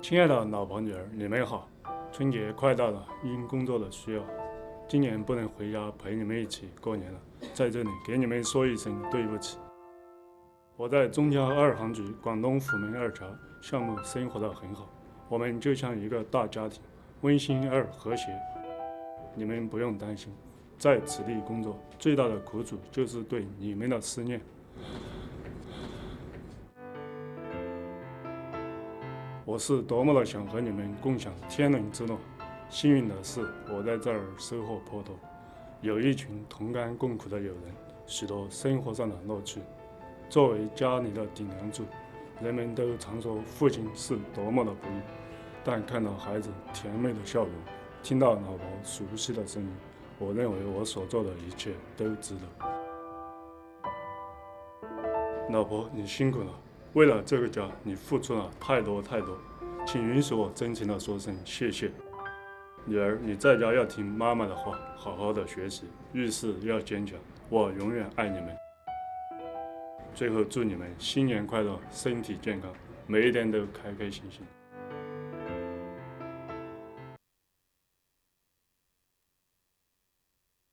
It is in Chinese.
亲爱的老婆女儿，你们好！春节快到了，因工作的需要，今年不能回家陪你们一起过年了，在这里给你们说一声对不起。我在中交二航局广东虎门二桥项目生活的很好，我们就像一个大家庭，温馨而和谐。你们不用担心，在此地工作最大的苦楚就是对你们的思念。我是多么的想和你们共享天伦之乐！幸运的是，我在这儿收获颇多，有一群同甘共苦的友人，许多生活上的乐趣。作为家里的顶梁柱，人们都常说父亲是多么的不易，但看到孩子甜美的笑容，听到老婆熟悉的声音，我认为我所做的一切都值得。老婆，你辛苦了。为了这个家，你付出了太多太多，请允许我真诚地说声谢谢。女儿，你在家要听妈妈的话，好好的学习，遇事要坚强。我永远爱你们。最后，祝你们新年快乐，身体健康，每一天都开开心心。